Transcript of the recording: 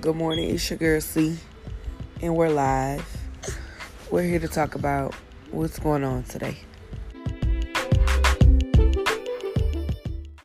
Good morning, it's your girl C, and we're live. We're here to talk about what's going on today.